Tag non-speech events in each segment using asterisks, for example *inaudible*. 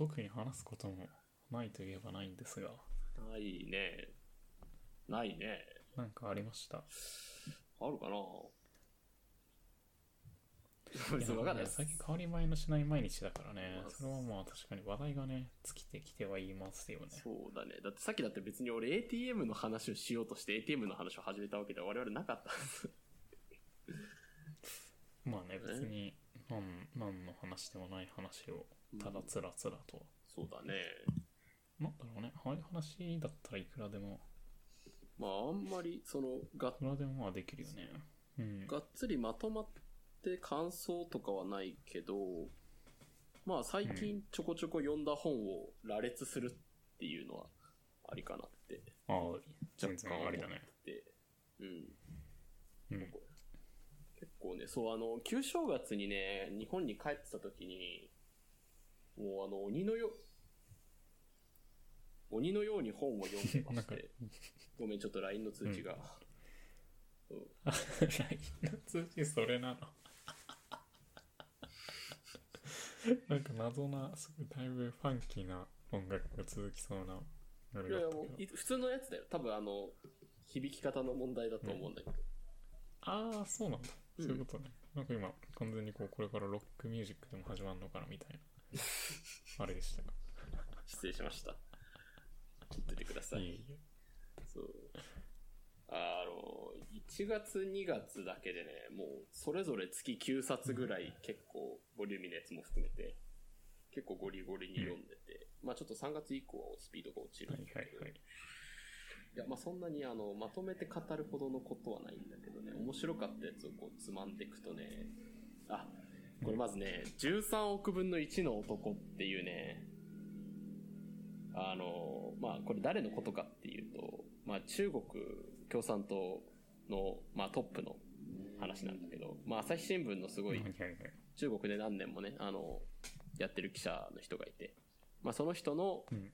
特に話すこともないといえばないんですが、ないね。ないね。なんかありました？あるかな？別にわかんないです。最近変わり映えのしない毎日だからねまあ、それはまあ確かに話題がね、尽きてきてはいますよね。そうだね。だってさっきだって別に俺 ATM の話をしようとして ATM の話を始めたわけでは我々なかったんです。まあね、別に何何の話でもない話をただつらつらと。そうだね。なんだろうね、ああいう話だったらいくらでも、まああんまりそのがいくらでもまあできるよね。うん。がっつりまとまって感想とかはないけど、まあ最近ちょこちょこ読んだ本を羅列するっていうのはありかなってああ、全然ありだね。で、うん。うん。結構ね、そうあの、旧正月にね、日本に帰ってた時に、もうあの、鬼のよ、鬼のように本を読んでまして、*laughs* ごめん、ちょっと LINE の通知が。うん LINE の通知それなの *laughs* なんか謎な、すごいだいぶファンキーな音楽が続きそうなあれいやいやもうい普通のやつだよ。多分あの、響き方の問題だと思うんだけど。ああ、そうなんだ。うんそういうことね。なんか今、完全にこう、これからロックミュージックでも始まるのかなみたいな。あれでしたが。失礼しました。ちょっと出てください。いえいえ。そう。あの、1月2月だけでね、もうそれぞれ月9冊ぐらい結構ボリューミーなやつも含めて、結構ゴリゴリに読んでて、まあちょっと3月以降はスピードが落ちるはいんだけど、はいはい。いや、まあそんなにあの、まとめて語るほどのことはないんだけどね、面白かったやつをこうつまんでいくとね、あ、これまずね、13億分の1の男っていうね、あの、まあこれ誰のことかっていうと、まあ中国共産党の、まあトップの話なんだけど、まあ朝日新聞のすごい。中国で何年もね、あの、やってる記者の人がいて、まあその人の、うん。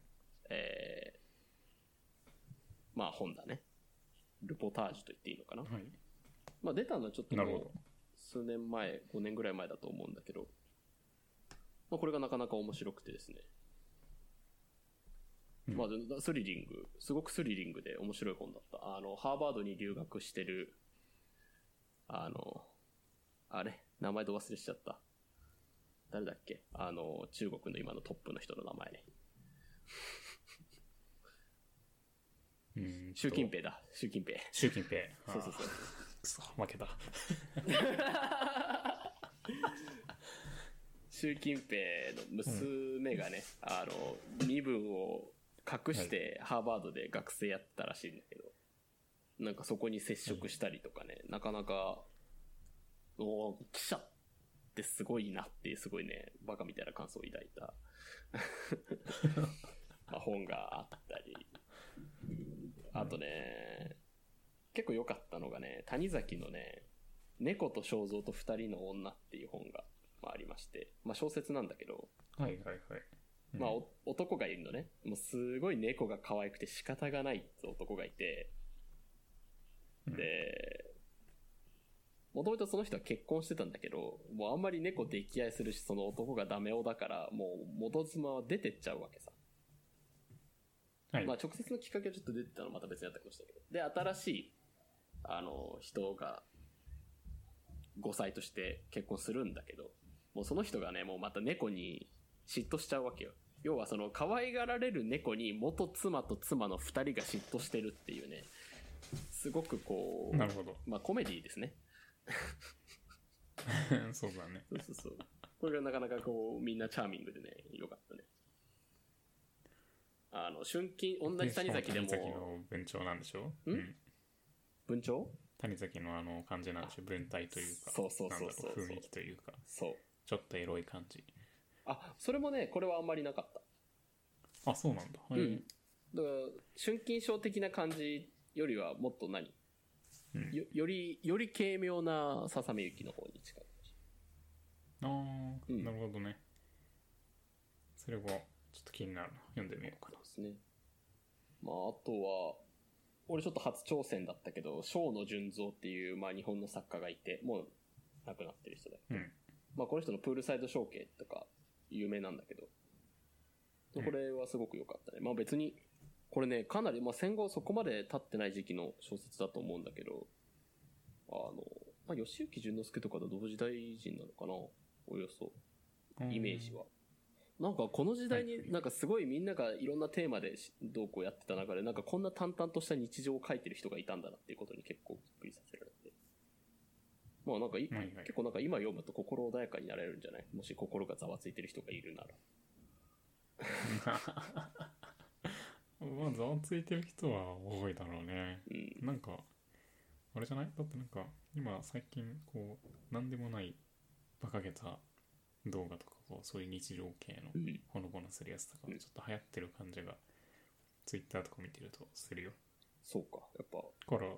えーまあ本だね。ルポタージュと言っていいのかな。はい。まあ出たのはちょっとなるほもう数年前、5年ぐらい前だと思うんだけど、まあこれがなかなか面白くてですね。うんまあスリリング、すごくスリリングで面白い本だった。あの、ハーバードに留学してる、あの、あれ？名前と忘れしちゃった。誰だっけ？あの、中国の今のトップの人の名前ね。ど。うん。習近。平だ。習近平。習近平。*laughs* そうそうそう。くそ、負けた。*laughs* 習近平の娘がね、あの、身分を隠してハーバードで学生やってたらしいんだけど、なんかそこに接触したりとかね、なかなか、おー記者ってすごいなっていうすごいね、バカみたいな感想を抱いた。*laughs* まあ本があったり、あとね、結構良かったのがね、谷崎のね、猫と肖像と二人の女っていう本が、まあ、ありまして、まあ小説なんだけど、はいはいはい。うんまあ、お男がいるのね。もうすごい猫が可愛くて仕方がないって男がいて、で、もともとその人は結婚してたんだけど、もうあんまり猫溺愛するし、その男がダメ男だから、もう元妻は出てっちゃうわけさ。はい。まあ直接のきっかけはちょっと出てたのはまた別にあったかもしれないけど。で、新しい、あの、人が、5歳として結婚するんだけど、もうその人がね、もうまた猫に嫉妬しちゃうわけよ。要はその可愛がられる猫に元妻と妻の2人が嫉妬してるっていうね、すごくこう、なるほど。まあコメディですね。*laughs* そうだね。そうそうそう。これがなかなかこう、みんなチャーミングでね、よかったね。あの、春金、同じ谷崎でも、谷崎の文鳥なんでしょ？うん。文鳥？谷崎のあの感じなんでしょ？文体というか。そうそうそうそう雰囲気というか。そう。ちょっとエロい感じ。あ、それもね、これはあんまりなかった。あ、そうなんだ。はいうん。だから、春金賞的な感じよりはもっと何、うんよより、より軽妙なささめゆきの方に近い。ああ、うんなるほどね。それは、ちょっと気になるな。読んでみようかな。ですね。まあ、あとは、俺ちょっと初挑戦だったけど、小野純三っていう、まあ日本の作家がいて、もう亡くなってる人だ。うん。まあこの人のプールサイド象形とか、有名なんだけど。これはすごく良かったね。まあ別に、これね、かなり、まあ戦後そこまで経ってない時期の小説だと思うんだけど、あの、まあ吉行淳之介とかと同時代人なのかな？およそ、イメージは。なんかこの時代になんかすごいみんながいろんなテーマでしどうこうやってた中でなんかこんな淡々とした日常を書いてる人がいたんだなっていうことに結構びっくりさせられて。まあなんかい、はいはい結構なんか今読むと心穏やかになれるんじゃない？もし心がざわついてる人がいるなら。*laughs* まあざわついてる人は多いだろうねうん。なんかあれじゃない？だってなんか今最近こうなんでもない馬鹿げた動画とかこうそういう日常系のうん。ほのぼのするやつとかもちょっと流行ってる感じがツイッターとか見てるとするよそうか。やっぱ、だから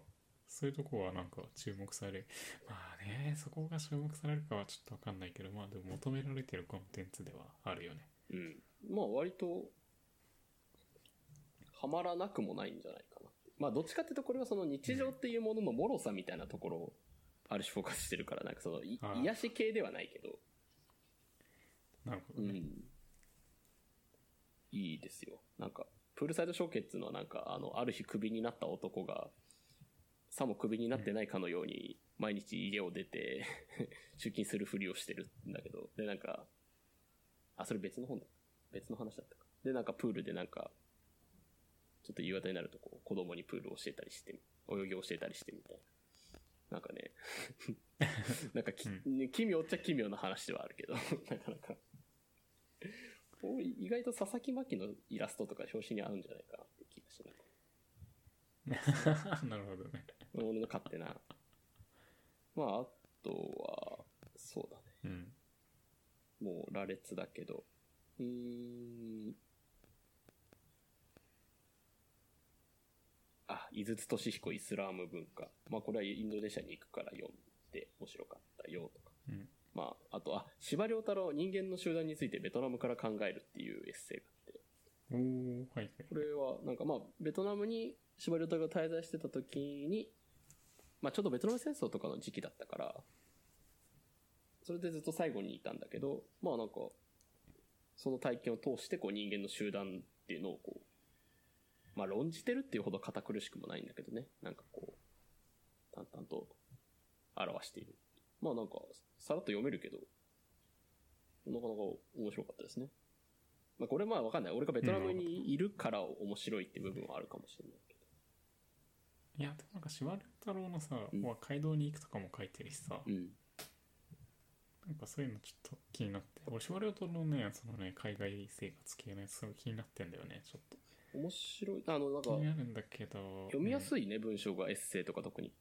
そういうとこはなんか注目されまあねそこが注目されるかはちょっとわかんないけどまあでも求められてるコンテンツではあるよねうん。まあ割と、はまらなくもないんじゃないかな。まあどっちかっていうとこれはその日常っていうものの脆さみたいなところをある種フォーカスしてるから、なんかそのいああ癒し系ではないけど、なるほどね、うん。いいですよ。なんか、プールサイド小結のなんか、あの、ある日クビになった男が、さもクビになってないかのように、毎日家を出て、*laughs* 出勤するふりをしてるんだけど、で、なんか、あ、それ別の本だ。別の話だったか。で、なんかプールでなんか、ちょっと夕方になるとこう、子供にプールを教えたりして、泳ぎを教えたりしてみたいな。なんかね、*laughs* なんかき、ね奇妙っちゃ奇妙な話ではあるけど、*laughs* なかなか。*laughs* お意外と佐々木真希のイラストとか表紙に合うんじゃないかなって気がしない。*laughs* なるほどね俺の勝手な。まあ、あとは、そうだね。うんもう羅列だけど。うーん。あ、井筒俊彦イスラーム文化。まあこれはインドネシアに行くから読んで面白かったよとか。うんまあ、あと、あ、司馬遼太郎人間の集団についてベトナムから考えるっていうエッセイがあって。おーはいはいこれは、なんかまあ、ベトナムに司馬遼太郎が滞在してた時に、まあちょうどベトナム戦争とかの時期だったから、それでずっと最後にいたんだけど、まあなんか、その体験を通してこう人間の集団っていうのをこう、まあ論じてるっていうほど堅苦しくもないんだけどね、なんかこう、淡々と表している。まあなんか、さらっと読めるけど、なかなか面白かったですね。まあこれまあわかんない。俺がベトナムにいるから面白いって部分はあるかもしれないけど。いやでもなんか司馬遼太郎のさ、うんまあ街道に行くとかも書いてるしさ、うん。なんかそういうのちょっと気になって俺司馬遼太郎のねそのね海外生活系のやつすごい気になってんだよねちょっと面白い。あの、なんか気、になるんだけど読みやい、すいね、文章がエッセイとか特に。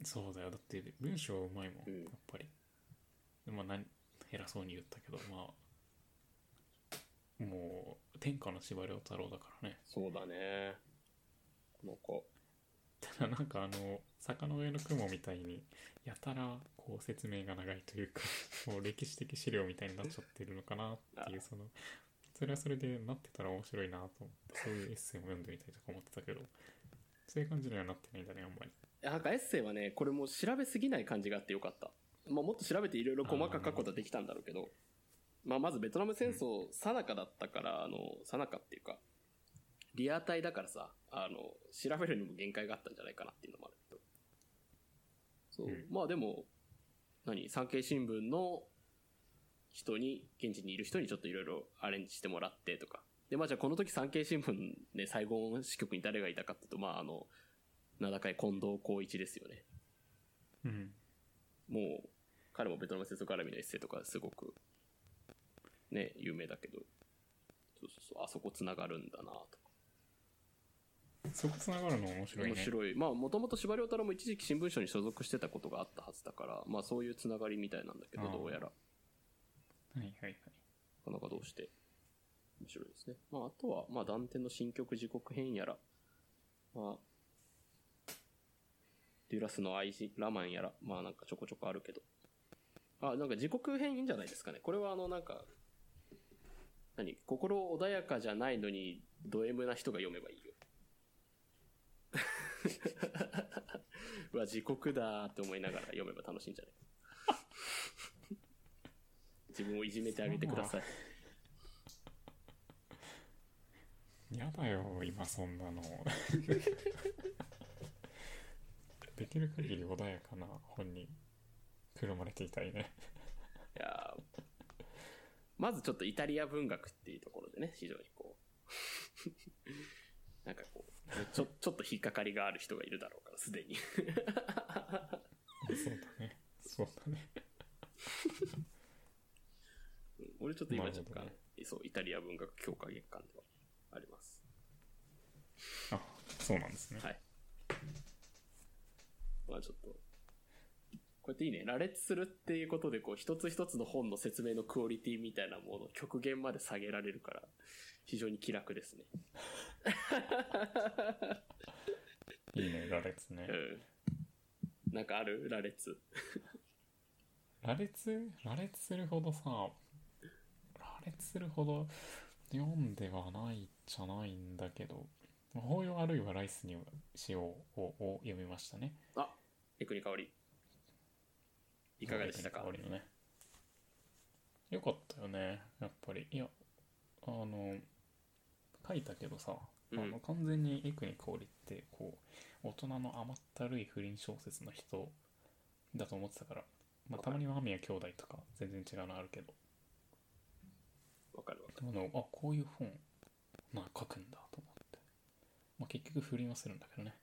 うんそうだよ。だって文章うまいもん、うん。やっぱり。まあ何偉そうに言ったけどまあ。もう天下の司馬遼太郎だからね。そうだね。なんか、ただなんかあの坂の上の雲みたいにやたらこう説明が長いというか *laughs* もう歴史的資料みたいになっちゃってるのかなっていうそのそれはそれでなってたら面白いなと思ってそういうエッセイも読んでみたいとか思ってたけどそういう感じにはなってないんだねあんまりなんかエッセイはね、これもう調べすぎない感じがあってよかった。まあもっと調べていろいろ細かく書くことはできたんだろうけど、まあまずベトナム戦争、さなかだったから、あの、さなかっていうか、リアタイだからさ、あの、調べるにも限界があったんじゃないかなっていうのもあるけど。そう。うんまあでも、何？産経新聞の人に、現地にいる人にちょっといろいろアレンジしてもらってとか。で、まあじゃあこの時産経新聞ね、最後支局に誰がいたかっていうと、まああの、名高い近藤光一ですよね。うん。もう、彼もベトナム戦争絡みのエッセイとかすごく、ね、有名だけど、そうそうそう、あそこ繋がるんだなとか。そこつながるの面白いね。面白い。まあ、もともと司馬遼太郎も一時期新聞社に所属してたことがあったはずだから、まあそういう繋がりみたいなんだけど、どうやら、はいはいはい。なかなかどうして、面白いですね。まああとは、まあダンテの新曲時刻編やら、まあ、デュラスの愛人、ラマンやら、まあなんかちょこちょこあるけど。あ、なんか時刻編いいんじゃないですかね。これはあのなんか、何？心穏やかじゃないのに、ド M な人が読めばいいよ。*laughs* うわ、時刻だーって思いながら読めば楽しいんじゃない？*laughs* 自分をいじめてあげてください。*laughs* やだよ今そんなのできる限り穏やかな本にくるまれていたいね。いやー。まずちょっとイタリア文学っていうところでね、非常にこう、*laughs* なんかこう、ちょ、ちょっと引っかかりがある人がいるだろうから、すでに。そうだね。そうだね。うん俺ちょっと今若干、ね。そう、イタリア文学強化月間ではあります。あそうなんですね、はい。まあちょっと、こうやっていいね。羅列するっていうことで、こう、一つ一つの本の説明のクオリティみたいなものを極限まで下げられるから、非常に気楽ですね。いいね羅列ねうん。なんかある？羅列。羅列？羅列するほどさ羅列するほど読んではないじゃないんだけど法要あるいはライスにしようをを読みましたね。あ、エクニ香り。いかがでしたか？香りのね。よかったよねやっぱり。いやあの書いたけどさ、うん。あの完全にエクニ香りってこう大人の甘ったるい不倫小説の人だと思ってたから、まあ、たまには間宮兄弟とか全然違うのあるけど。わかるわかあのあこういう本な書くんだと思って、まあ、結局不倫はするんだけどね。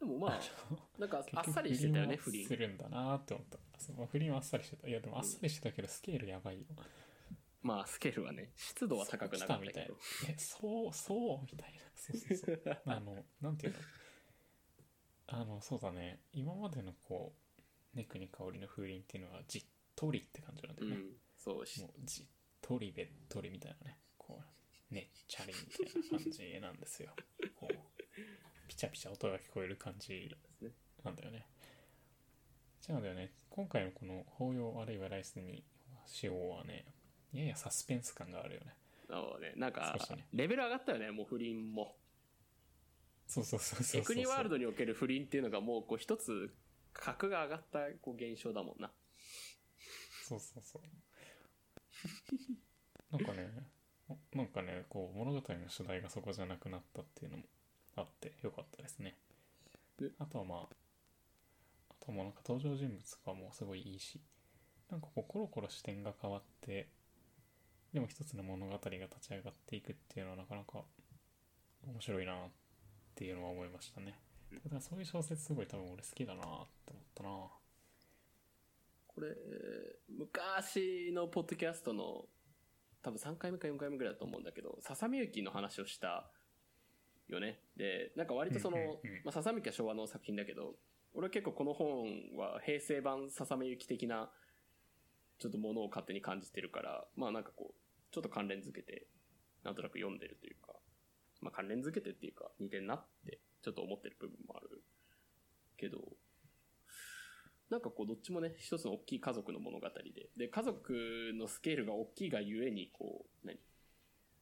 る。でもまあ、*laughs* なんかあっさり結してたよね、局不倫す。るんだなって思った。そうまあ不倫はあっさりしてた。いやでもあっさりしてたけどスケールやばいよ。まあ、スケールはね、湿度は高くなかったけど。えそうそうみたいな。そうそうそう。*laughs* あのなんていうの？あのそうだね。今までのこうネクに香りの風鈴っていうのはじっとりって感じなんだよね、うん。そうしも、うじっとりべっとりみたいなねねっちゃりみたいな感じなんですよ *laughs* こうピチャピチャ音が聞こえる感じ。なんだよね違うんだよね今回のこの法要あるいはライスにしようはねややサスペンス感があるよねなので、なんかね、レベル上がったよね、もう不倫も。そうそうそうそうそうエクニワールドにおける不倫っていうのがもう、こう、一つ、格が上がった、こう、現象だもんな。そうそうそう *laughs* なんかねなんかねこう物語の主題がそこじゃなくなったっていうのもあってよかったですね。えあとはまああともなんか登場人物とかもすごいいいしなんかこうコロコロ視点が変わってでも一つの物語が立ち上がっていくっていうのはなかなか面白いなっていうのは思いましたね。だからそういう小説すごい多分俺好きだなって思ったな。これ、昔のポッドキャストの、多分3回目か4回目ぐらいだと思うんだけど、笹みゆきの話をしたよね。で、なんか割とその、まあ、笹みゆきは昭和の作品だけど、俺は結構この本は平成版笹みゆき的な、ちょっとものを勝手に感じてるから、まあなんかこう、ちょっと関連づけて、なんとなく読んでるというか、まあ関連づけてっていうか、似てんなって、ちょっと思ってる部分もあるけど、なんかこう、どっちもね、一つの大きい家族の物語で、で、家族のスケールが大きいがゆえに、こう、何？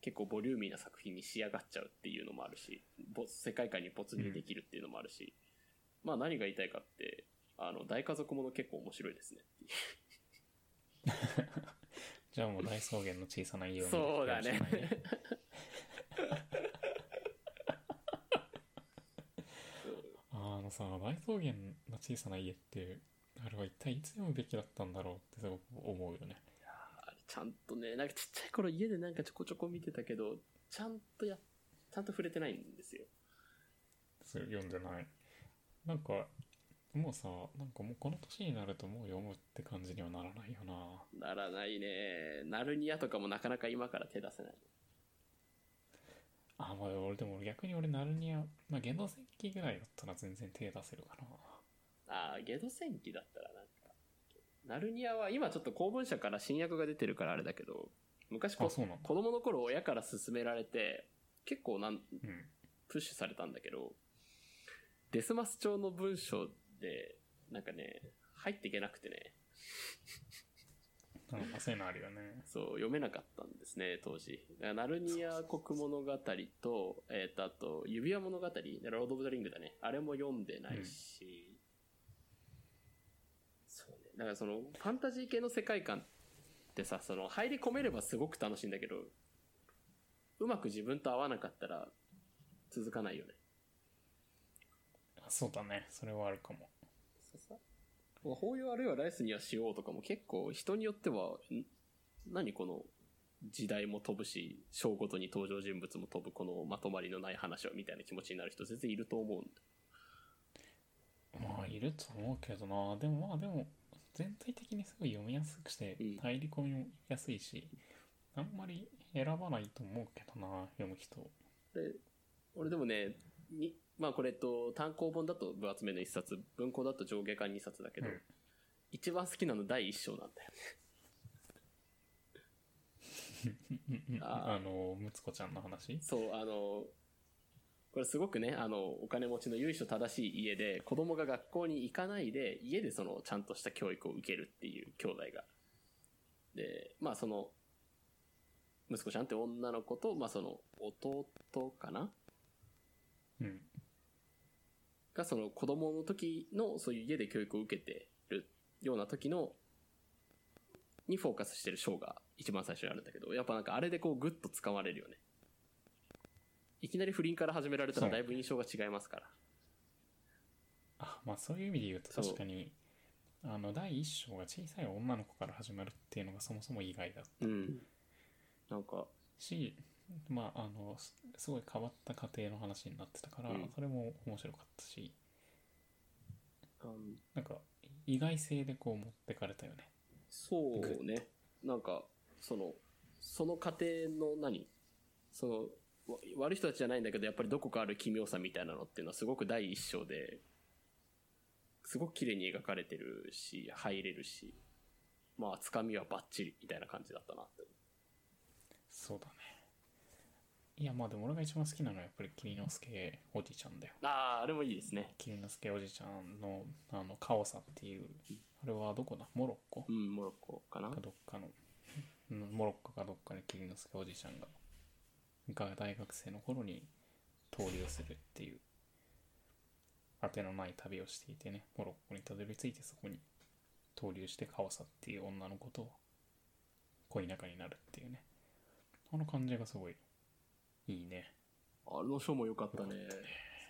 結構ボリューミーな作品に仕上がっちゃうっていうのもあるし、ぼ世界観に没入できるっていうのもあるし、まあ何が言いたいかって、あの、大家族もの結構面白いですね。*laughs* じゃあもう大草原の小さな家を見てそうだね。*laughs* あのさ大草原の小さな家ってあれは一体いつ読むべきだったんだろうってすごく思うよねあれちゃんとね、なんかちっちゃい頃家でなんかちょこちょこ見てたけど、ちゃんとや、ちゃんと触れてないんですよ。それ読んでないなんかもうさなんかもうこの年になるともう読むって感じにはならないよなならないね。ナルニアとかもなかなか今から手出せない。あまあ俺でも逆に俺ナルニアまあゲド戦記ぐらいだったら全然手出せるかなああ、ゲド戦記だったらなんか、ナルニアは今ちょっと公文社から新訳が出てるからあれだけど、昔こ子供の頃親から勧められて、結構なん、うん。プッシュされたんだけど、デスマス帳の文章で、なんかね、入っていけなくてね、なんかそういうのあるよね。そう、読めなかったんですね、当時。ナルニア国物語と、えっ、と、あと、指輪物語、ロード・オブ・ザ・リングだね。あれも読んでないし、そうね。だからその、ファンタジー系の世界観っってさ、その入り込めればすごく楽しいんだけど、うまく自分と合わなかったら続かないよね。あそうだねそれはあるかもそうさ。まあ法要あるいはライスにはしようとかも結構人によっては、ん何この時代も飛ぶし、章ごとに登場人物も飛ぶこのまとまりのない話をみたいな気持ちになる人全然いると思うんだ。まあいると思うけどなでもまあでも全体的にすごい読みやすくしてうん。入り込みもやすいし、あんまり選ばないと思うけどな読む人。で、俺でもね、に、まあこれと、単行本だと分厚めの一冊、文庫だと上下巻二冊だけど、うん。一番好きなの第一章なんだよね。*laughs* あのむつこちゃんの話？そう、あの、これすごくね、あの、お金持ちの由緒正しい家で、子供が学校に行かないで、家でその、ちゃんとした教育を受けるっていう兄弟が。で、まあその、息子ちゃんって女の子と、まあその、弟かな？うん。がその子供の時のそういう家で教育を受けてるような時のにフォーカスしてる章が一番最初にあるんだけどやっぱなんかあれでこうグッと掴まれるよねいきなり不倫から始められたらだいぶ印象が違いますから。あまあそういう意味で言うと確かにあの第一章が小さい女の子から始まるっていうのがそもそも意外だった。うん。なんかしまああのすすごい変わった家庭の話になってたから、うん。それも面白かったし。うん。なんか意外性でこう持ってかれたよね。そうね。なんかそのその家庭の何？そのわ悪い人たちじゃないんだけどやっぱりどこかある奇妙さみたいなのっていうのはすごく第一章ですごく綺麗に描かれてるし入れるしまあつかみはバッチリみたいな感じだったなってそうだね。いやまあでも俺が一番好きなのはやっぱり桐之助おじちゃんだよ。あああれもいいですね。桐之助おじちゃんのあのカオサっていうあれはどこだ？モロッコ？うんモロッコかな。かどっかの。うんモロッコかどっかに桐之助おじちゃんがが大学生の頃に投留するっていう当てのない旅をしていてねモロッコにたどり着いてそこに投留してカオサっていう女の子と恋仲になるっていうね。あの感じがすごいいいね。あのショーも良かったね。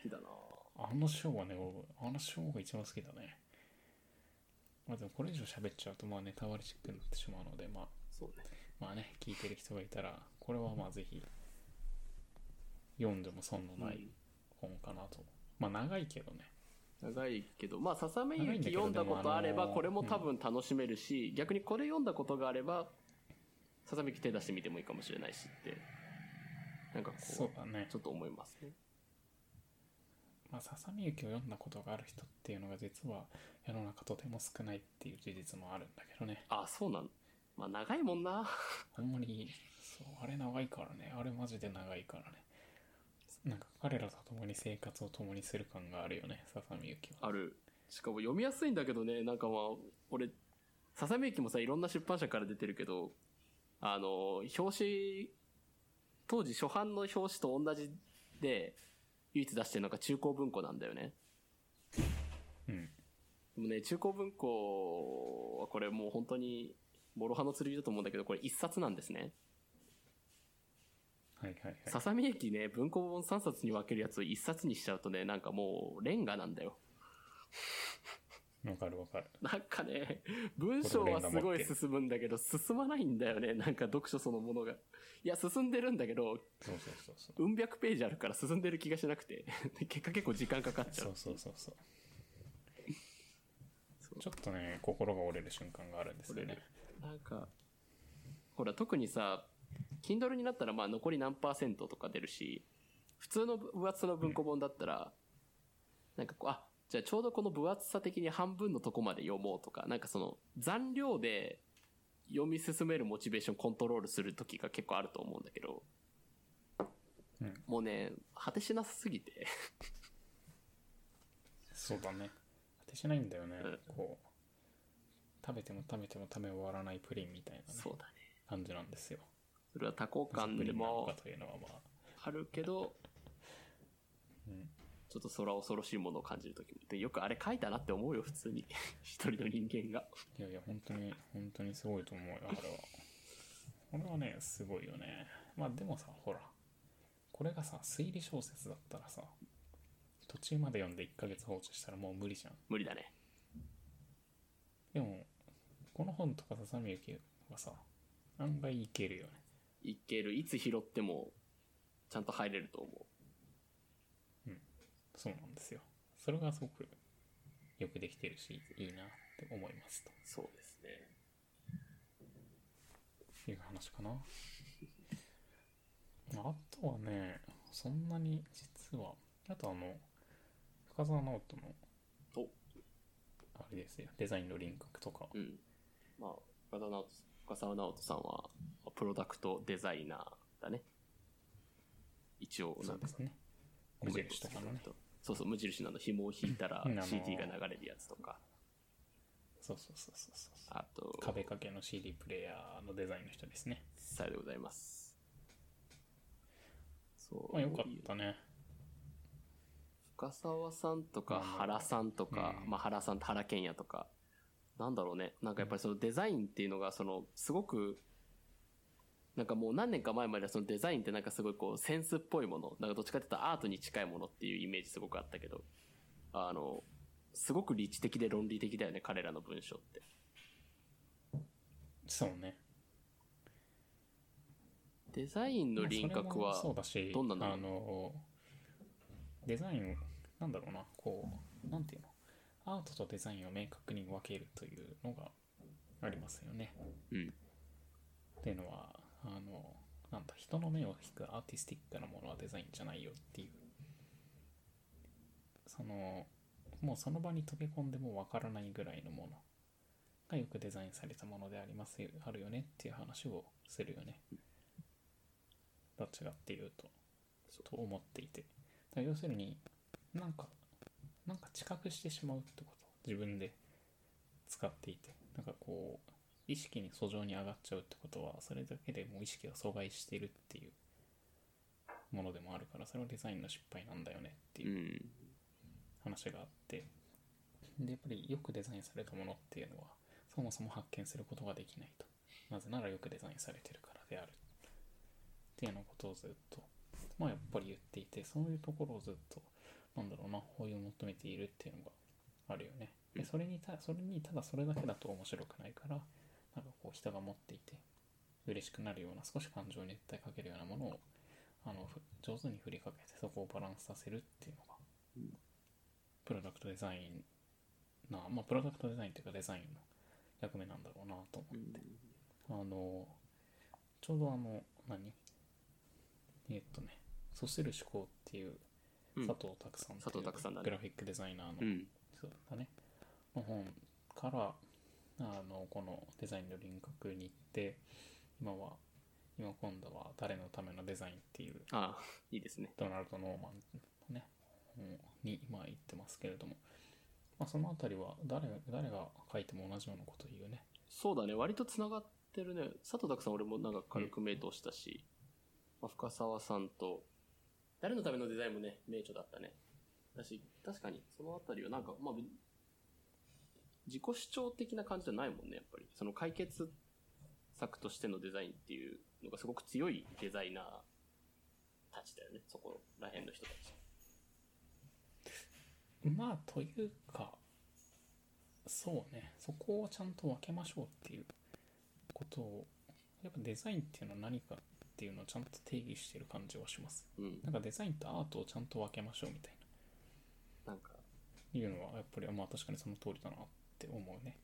好きだな。あのショーはね俺あのショーが一番好きだね。まあでもこれ以上喋っちゃうとまあネタバレチックになってしまうのでまあそうね。まあね、聞いてる人がいたら、これはまあぜひ、読んでも損のない本かなと。まあ長いけどね。長いけど、まあ、ささめゆき読んだことあれば、これも多分楽しめるし、逆にこれ読んだことがあれば、ささめゆき手出してみてもいいかもしれないしって、なんかこう、そうだねち。ょっと思いますね。まあ、ささみゆきを読んだことがある人っていうのが実は世の中とても少ないっていう事実もあるんだけどね。あ、そうなんまあ、長いもんな。*laughs* ほんまに、そう、あれ長いからね。あれマジで長いからね。なんか彼らと共に生活を共にする感があるよね、ささみゆきは。ある。しかも読みやすいんだけどね、なんかまあ、俺、ささめゆきもさ、いろんな出版社から出てるけど、あの、表紙、当時初版の表紙と同じで、唯一出してるのが中高文庫なんだよね。うん。でもね、中古文庫はこれもう本当に、諸刃の剣だと思うんだけど、これ一冊なんですね。はいはいはい。ささみ駅ね、文庫本3冊に分けるやつを一冊にしちゃうとね、なんかもう、レンガなんだよ。わかるわかる。なんかね、文章はすごい進むんだけど、進まないんだよね、なんか読書そのものが。いや、進んでるんだけど、そうそうそうそう。うん百ページあるから進んでる気がしなくて、*laughs* 結果結構時間かかっちゃう。そうそうそうそう。そうちょっとね、心が折れる瞬間があるんですよね。なんか、ほら、特にさ、Kindle になったらまあ残り何パーセントとか出るし、普通の分厚さの文庫本だったら、なんかこう、あ、じゃあちょうどこの分厚さ的に半分のとこまで読もうとか、なんかその残量で読み進めるモチベーションコントロールする時が結構あると思うんだけど、うんもうね、果てしなさすぎて、そうだね。果てしないんだよね。うんこう、食べても食べても食べ終わらないプリンみたいな、ね、そうだね。感じなんですよ。それは多幸感でもあ、あるけど、うん、ちょっと空恐ろしいものを感じる時も。で、よくあれ書いたなって思うよ、普通に。*laughs* 一人の人間が。いやいや、本当に、本当にすごいと思うよ、あれは。これはね、すごいよね。まあでもさ、ほら、これがさ、推理小説だったらさ、途中まで読んで1ヶ月放置したらもう無理じゃん。無理だね。でも、この本とかささみゆきはさ、案外いけるよね。いける。いつ拾っても、ちゃんと入れると思う。そうなんですよ。それがすごくよくできてるし、いいなって思いますとそうですね。いう話かな。あとはね、そんなに実は、あとあの、深澤直人の、おあれですよ、デザインの輪郭とか、うん。まあ、深澤直人深澤直人さんは、プロダクトデザイナーだね。一応、なんですね。無印とかのね。そうそう、無印のあの紐を引いたら CD が流れるやつとか、そうそうそうそうそう。あと、壁掛けの CD プレイヤーのデザインの人ですね。さようでございます。そう。まあよかったね。深澤さんとか原さんとか、うんまあ原さんと原健也とか、なんだろうね。なんかやっぱりそのデザインっていうのが、その、すごく、なんかもう何年か前まではそのデザインってなんかすごいこうセンスっぽいもの、なんかどっちかっていうとアートに近いものっていうイメージすごくあったけど、あの、すごく理知的で論理的だよね、彼らの文章って。そうね。デザインの輪郭まあはそれもそうだし、どんなのあの、デザインを、なんだろうな、こう、なんていうの、アートとデザインを明確に分けるというのがありますよね。うん。っていうのは、あの、なんだ、人の目を引くアーティスティックなものはデザインじゃないよっていう。その、もうその場に飛び込んでもわからないぐらいのものがよくデザインされたものでありますよ、あるよねっていう話をするよね。どっちかっていうと、と思っていて。要するになんか、なんか知覚してしまうってこと。自分で使っていて。なんかこう、意識に訴状に上がっちゃうってことは、それだけでもう意識が阻害しているっていうものでもあるから、それはデザインの失敗なんだよねってう。いうん話があって、で、やっぱりよくデザインされたものっていうのは、そもそも発見することができないと。なぜならよくデザインされてるからである。っていうようなことをずっと、まあやっぱり言っていて、そういうところをずっと、なんだろうな、追い求めているっていうのがあるよね。で、それにた、それにただそれだけだと面白くないから、なんかこう人が持っていて、嬉しくなるような、少し感情に訴えかけるようなものを、あの、ふ上手に振りかけて、そこをバランスさせるっていうのが、プロダクトデザインな、まあ、プロダクトデザインっていうかデザインの役目なんだろうなと思って。あの、ちょうどあの、何？えっとね、そする思考っていううん佐藤拓さん佐藤拓さんだねグラフィックデザイナーのうん。そうだね。の本から、あの、このデザインの輪郭に行って、今は、今今度は誰のためのデザインっていうああ、いいですね。ドナルド・ノーマンのね、本に今言ってますけれども、まあ、そのあたりは誰誰が書いても同じようなこと言うね。そうだね、割と繋がってるね。佐藤拓さん俺もなんか軽く名答したし、まあ、深沢さんと、誰のためのデザインもね、名著だったね。だし、確かにそのあたりはなんか、まあ、自己主張的な感じじゃないもんね、やっぱり。その解決策としてのデザインっていうのがすごく強いデザイナーたちだよね、そこら辺の人たち。まあ、というか、そうね、そこをちゃんと分けましょうっていうことを、やっぱデザインっていうのは何かっていうのをちゃんと定義してる感じはします。うん。なんかデザインとアートをちゃんと分けましょうみたいなんか、な、いうのはやっぱり、まあ確かにその通りだなって思うね。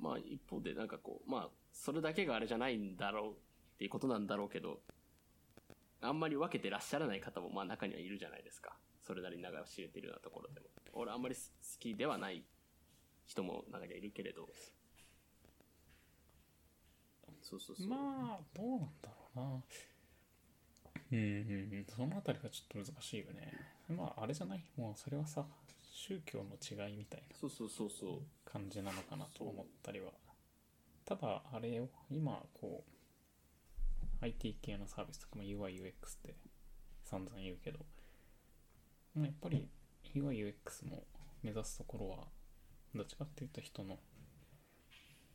まあ一方でなんかこう、まあそれだけがあれじゃないんだろうっていうことなんだろうけど、あんまり分けてらっしゃらない方もまあ中にはいるじゃないですか。それなりに長く知れてるようなところでも。俺あんまり好きではない人も中にはいるけれど。そうそうそう。まあ、どうなんだろうな。うんうんうん、そのあたりがちょっと難しいよね。まあ、あれじゃないもうそれはさ、宗教の違いみたいなそうそうそうそう。感じなのかなと思ったりは。ただ、あれよ、今、こう、IT 系のサービスとかも UI、UX って散々言うけど、まあやっぱり UIUX も目指すところはどっちかっていうと人の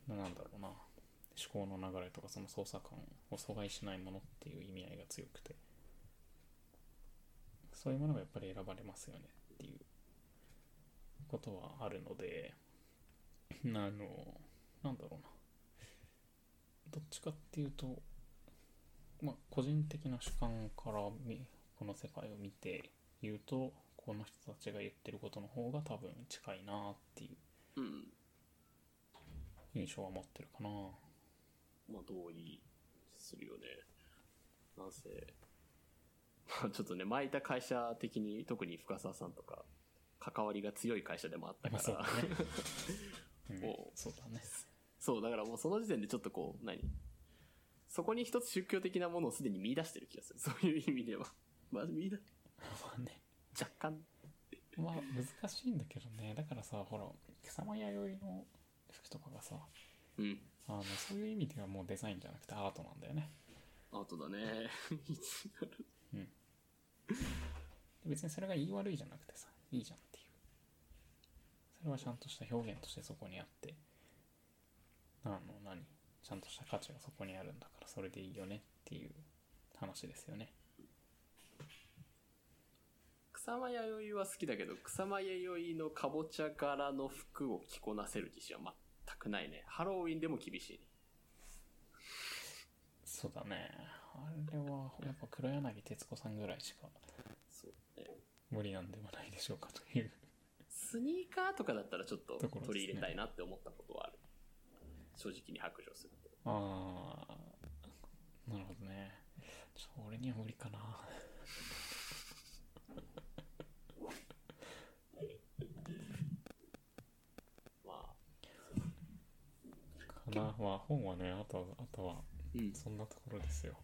なんだろうな思考の流れとかその操作感を阻害しないものっていう意味合いが強くて。そういうものがやっぱり選ばれますよねっていうことはあるので。あのなんだろうな。どっちかっていうとまあ個人的な主観から見この世界を見て言うとこの人たちが言ってることの方が多分近いなっていううん。印象は持ってるかなまあ、同意するよね。なんせ、まあ、ちょっとね、前いた会社的に、特に深澤さんとか、関わりが強い会社でもあったまから、あそうだね、*laughs* うんおそうだねそう、だからもうその時点でちょっとこう、何？そこに一つ宗教的なものをすでに見出してる気がする。*laughs* そういう意味では。*laughs* まず見出、まあね若干。まあ難しいんだけどねだからさほら草間弥生の服とかがさうん。あのそういう意味ではもうデザインじゃなくてアートなんだよね。アートだね。*laughs* 別にそれが言い悪いじゃなくてさいいじゃんっていう。それはちゃんとした表現としてそこにあって。あの何？ちゃんとした価値がそこにあるんだからそれでいいよねっていう話ですよね。草間弥生は好きだけど、草間弥生のかぼちゃ柄の服を着こなせる自信は全くないね。ハロウィンでも厳しいね。そうだねあれはやっぱ黒柳徹子さんぐらいしかそうね。無理なんではないでしょうかというスニーカーとかだったらちょっと取り入れたいなって思ったことはある。正直に白状すると。ああなるほどねちょ俺には無理かなまあ、かなまあ本はねあとはあとはうん。そんなところですよ。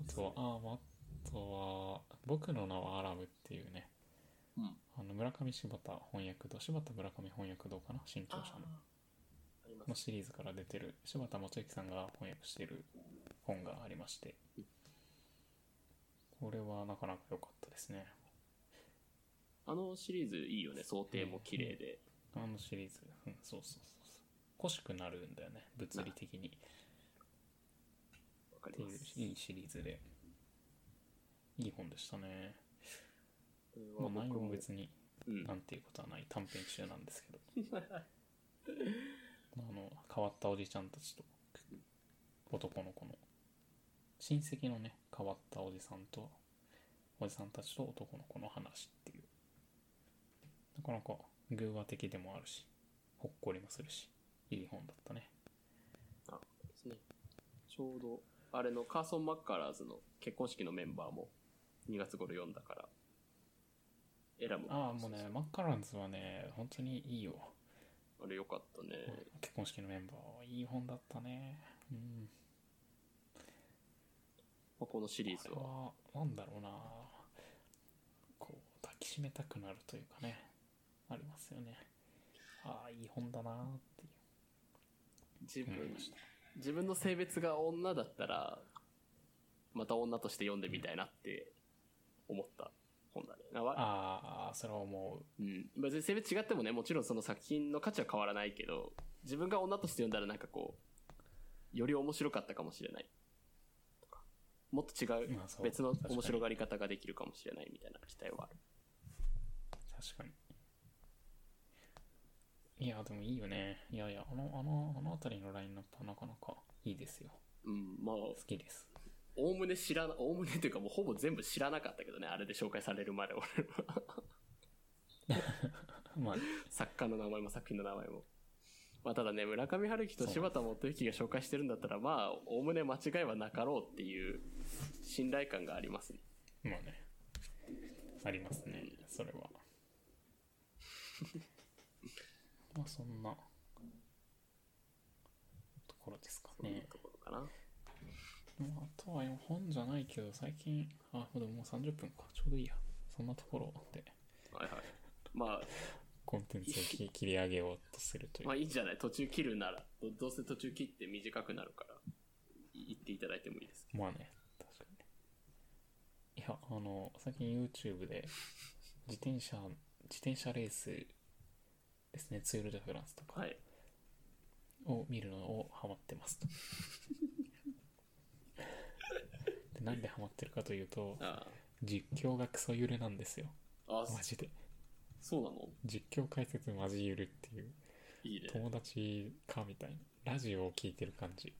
あとはあまああとは「僕の名はアラブ」っていうね。うん。あの村上柴田翻訳堂柴田村上翻訳堂かな？新潮社の。のシリーズから出てる。柴田元幸さんが翻訳してる本がありまして。これはなかなか良かったですね。あのシリーズいいよね。想定も綺麗で。あのシリーズ、うん、そうそうそうそう欲しくなるんだよね物理的に。っていう。いいシリーズで。いい本でしたね。まあ内容僕もは別にうん。なんていうことはない短編集なんですけど。*laughs* あの変わったおじちゃんたちと男の子の。親戚のね変わったおじさんとおじさんたちと男の子の話っていう。なかなか偶話的でもあるしほっこりもするしいい本だったねあですね。ちょうど、あれのカーソン・マッカーラーズの結婚式のメンバーも2月頃読んだから、エラも。ああもうねマッカランズはね本当にいいよあれよかったね。結婚式のメンバーはいい本だったねうんまあこのシリーズは。はなんだろうなこう抱きしめたくなるというかねありますよねああいい本だなっていう自分自分の性別が女だったら、また女として読んでみたいなって思った本だね。ああそれは思ううん。別に性別違ってもね、もちろんその作品の価値は変わらないけど、自分が女として読んだらなんかこう、より面白かったかもしれない。とかもっと違う別の面白がり方ができるかもしれないみたいな期待はある。確かにいやでもいいよねいやいやあのあのあの辺りのラインナップはなかなかいいですようん、まあ、好きですおおむね知らな、おおむねというかもうほぼ全部知らなかったけどね、あれで紹介されるまで俺は。*laughs* まあ作家の名前も作品の名前も。まあただね、村上春樹と柴田元幸が紹介してるんだったら、まあ、おおむね間違いはなかろうっていう信頼感がありますね。まあねありますねそれは *laughs* まあそんなところですかねところかな。まあ、あとは本じゃないけど最近あでももう30分かちょうどいいやそんなところではいはい。まあ、コンテンツを切切り上げようとするという、まあいいんじゃない途中切るなら。どどうせ途中切って短くなるから、い言っていただいてもいいです。まあね確かにいやあの最近 YouTube で自転車自転車レースですね。ツール・ド・フランスとか。はい。を見るのをハマってますと。でなんでハマってるかというとあ実況がクソゆるなんですよ。あ。あ、マジで。そうなの？実況解説マジゆるっていういいね。友達かみたいな。ラジオを聞いてる感じ。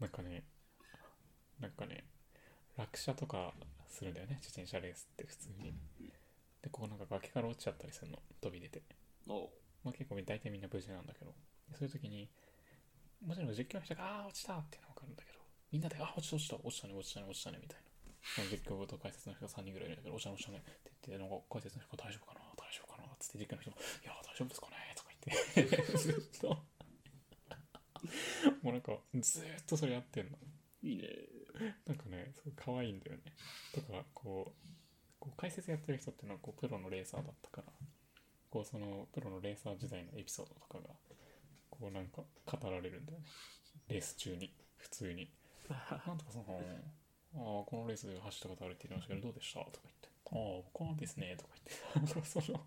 なんかねなんかね落車とかするんだよね。自転車レースって普通に。でここなんか崖から落ちちゃったりするの。飛び出てまあ結構大体みんな無事なんだけど。そういう時にもちろん実況の人が「ああー落ちた!」っていうのは分かるんだけどみんなで「あ落ちた落ちた落ちたね落ちたね落ちたね」みたいな。その実況と解説の人が3人ぐらいいるんだけど「落ちたね落ちたね」って言ってなんか解説の人が「大丈夫かな大丈夫かな」っつって実況の人も「いや大丈夫ですかね」とか言って。ずっと。もうなんかずーっとそれやってんの。いいね。なんかねすごい可愛いんだよね。とかこうこう解説やってる人っていうのはこうプロのレーサーだったからこうそのプロのレーサー時代のエピソードとかがこうなんか語られるんだよね。レース中に普通に。*laughs* なんとかそのあーこのレース走ったことあるって言いましたけどどうでした？とか言ってああ僕はですねとか言って。なんかその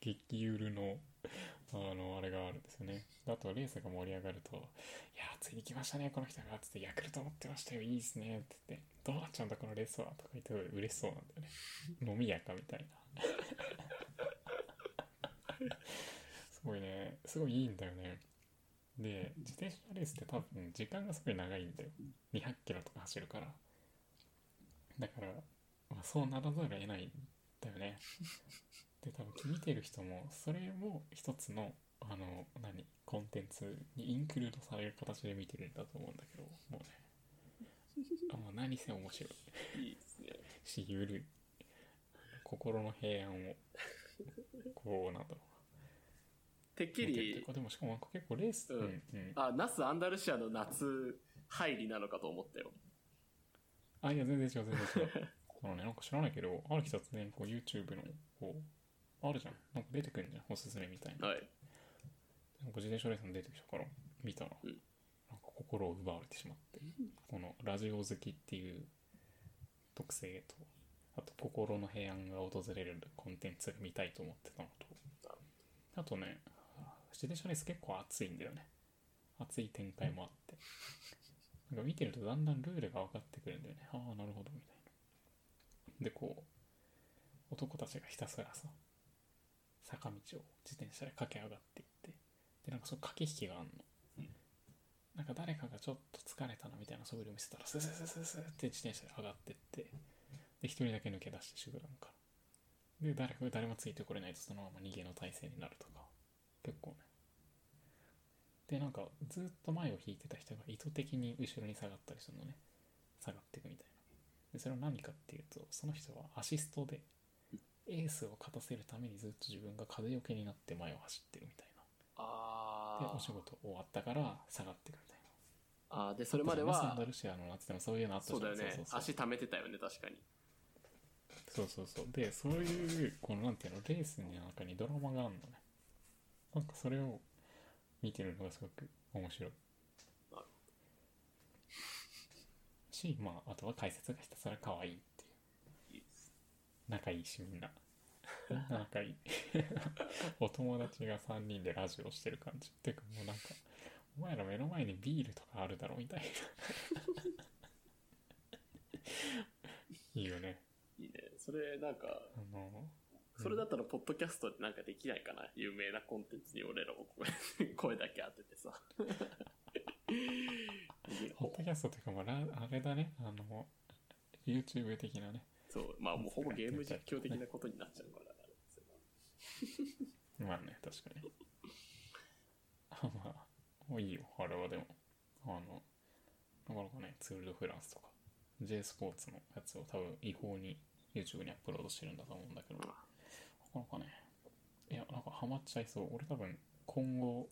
激ゆるのあのあれがあるんですよね。あとレースが盛り上がると「いやーついに来ましたねこの人が」つって「ヤクルト持ってましたよいいですね」って言って「どうなっちゃうんだこのレースは」とか言って嬉しそうなんだよね。飲みやかみたいな *laughs* すごいね。すごいいいんだよね。で自転車レースって多分時間がすごい長いんだよ。200キロとか走るから。だから、まあ、そうならざるを得ないんだよね。で多分見てる人もそれも一つのあの何コンテンツにインクルードされる形で見てるんだと思うんだけどもうね。あもう何せ面白い。いいですね。しゆるい。心の平安を。こうなんだろてっきりでもしかもなんか結構レース、うんうん。うん。あ、ナス・アンダルシアの夏入りなのかと思ったよ。あいや全然違う全然違う。あ *laughs* のねなんか知らないけどある日突然こう YouTube のこうあるじゃん。なんか出てくるんじゃんおすすめみたいな。はい。なんか自転車レースの出てきたから見たら、うん。なんか心を奪われてしまって、このラジオ好きっていう特性とあと心の平安が訪れるコンテンツが見たいと思ってたのとあとね自転車レース結構熱いんだよね。熱い展開もあって。なんか見てるとだんだんルールが分かってくるんだよね。ああなるほどみたいな。でこう男たちがひたすらさ坂道を自転車で駆け上がっていって。でなんかその駆け引きがあんの、なんか誰かがちょっと疲れたなみたいな素振りを見せたらスースースースースーって自転車で上がってって。で一人だけ抜け出して集団から。で誰かが誰もついてこれないとそのまま逃げの体勢になるとか結構ね。でなんかずっと前を引いてた人が意図的に後ろに下がったりするのね。下がっていくみたいな。でそれは何かっていうとその人はアシストでエースを勝たせるためにずっと自分が風よけになって前を走ってるみたいな。であお仕事終わったから下がってくみたいあーでそれなまではマサンダルシアの夏でもそういうのあったじゃそうんだよね。そうそう足溜めてたよね確かに。そうそうそう。でそういうこのなんていうのレースの中にドラマがあるのねなんかそれを見てるのがすごく面白い。しまああとは解説がひたすら可愛いっていう。仲いいしみんな。仲いい。お友達が3人でラジオしてる感じ。てかもうなんかお前ら目の前にビールとかあるだろみたいな。*laughs* いいよね。いいね。それなんかあのそれだったらポッドキャストでなんかできないかな？有名なコンテンツに俺らも声 *laughs* 声だけ当ててさ。*laughs* ポッドキャストっていうか、まあ、ラあれだね、あの、YouTube 的なね。そう。まあもうほぼゲーム実況的なことになっちゃうからあれですよまあね、確かに。あまあ、もういいよ、あれはでも。あの、なかなかね、ツール・ド・フランスとか、J スポーツのやつを多分違法に YouTube にアップロードしてるんだと思うんだけど、なかね、いや、なんかハマっちゃいそう。俺多分今後、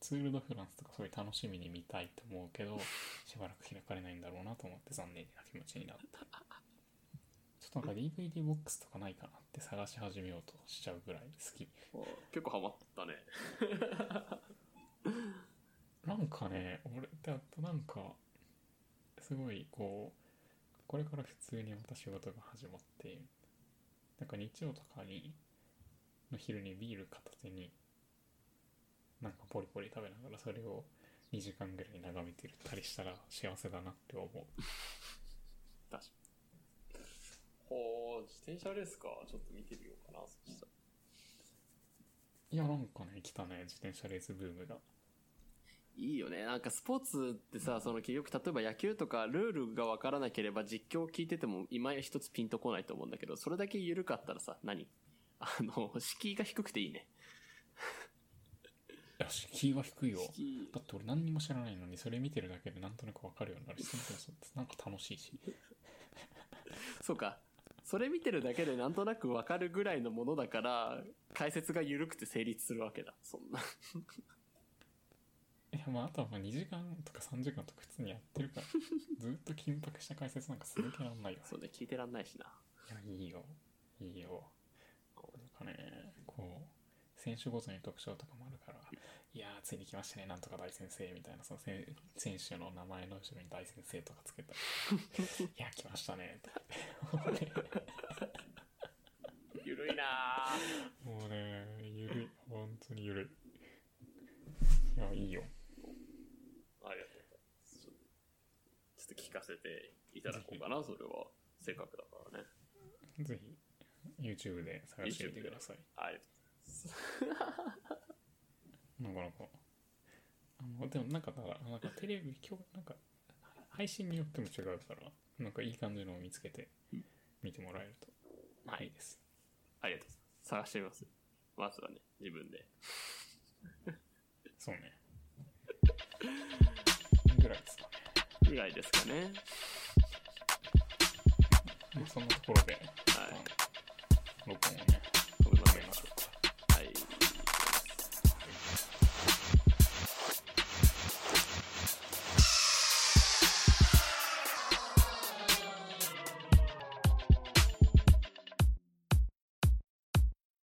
ツール・ド・フランスとかすごい楽しみに見たいと思うけど、*laughs* しばらく開かれないんだろうなと思って残念な気持ちになった。ちょっとなんか DVD ボックスとかないかなって探し始めようとしちゃうぐらい好き。あ結構ハマったね *laughs* なんかね、俺だとなんか、すごいこう、これから普通にまた仕事が始まって、なんか日曜とかにの昼にビール片手になんかポリポリ食べながらそれを2時間ぐらい眺めてるたりしたら幸せだなって思う *laughs* 確かに。ほう、自転車レースか。ちょっと見てみようかな、そしたら。いやなんかね来たね自転車レースブームがいいよね。なんかスポーツってさ、その結局、例えば野球とかルールがわからなければ実況を聞いてても今一つピンとこないと思うんだけど、それだけ緩かったらさ、何あの、敷居が低くていいね。いや敷居は低いよだって俺何にも知らないのにそれ見てるだけでなんとなく分かるようになるしなんか楽しいし *laughs* そうか。それ見てるだけでなんとなくわかるぐらいのものだから、解説が緩くて成立するわけだ。そんな。*laughs* いやまああとはまあ2時間とか3時間とか普通にやってるから *laughs* ずっと緊迫した解説なんか続けらんないよそうね、聞いてらんないしな。いやいいよいいよね。こう選手ごとに特徴とかもあるからいやーついに来ましたねなんとか大先生みたいなそのせん選手の名前の後ろに大先生とかつけたり *laughs* いや来ましたねとか。ってゆるいなぁ。もうねゆるい。本当にゆるい。いやいいよ。ありがとう。ちょっと聞かせていただこうかな、それは。せっかくだからね。ぜひ YouTube で探してみてくださいありがとうございます。*laughs* なかなかあのでもなんかだからなんかテレビ今日なんか配信によっても違うからなんかいい感じのを見つけて見てもらえるとはいいいです、ありがとうございます。探してみます。まずはね、自分で。そうねぐらいですかねぐらいですかね。まあそんなところではい。見てね、どうなりましょうか。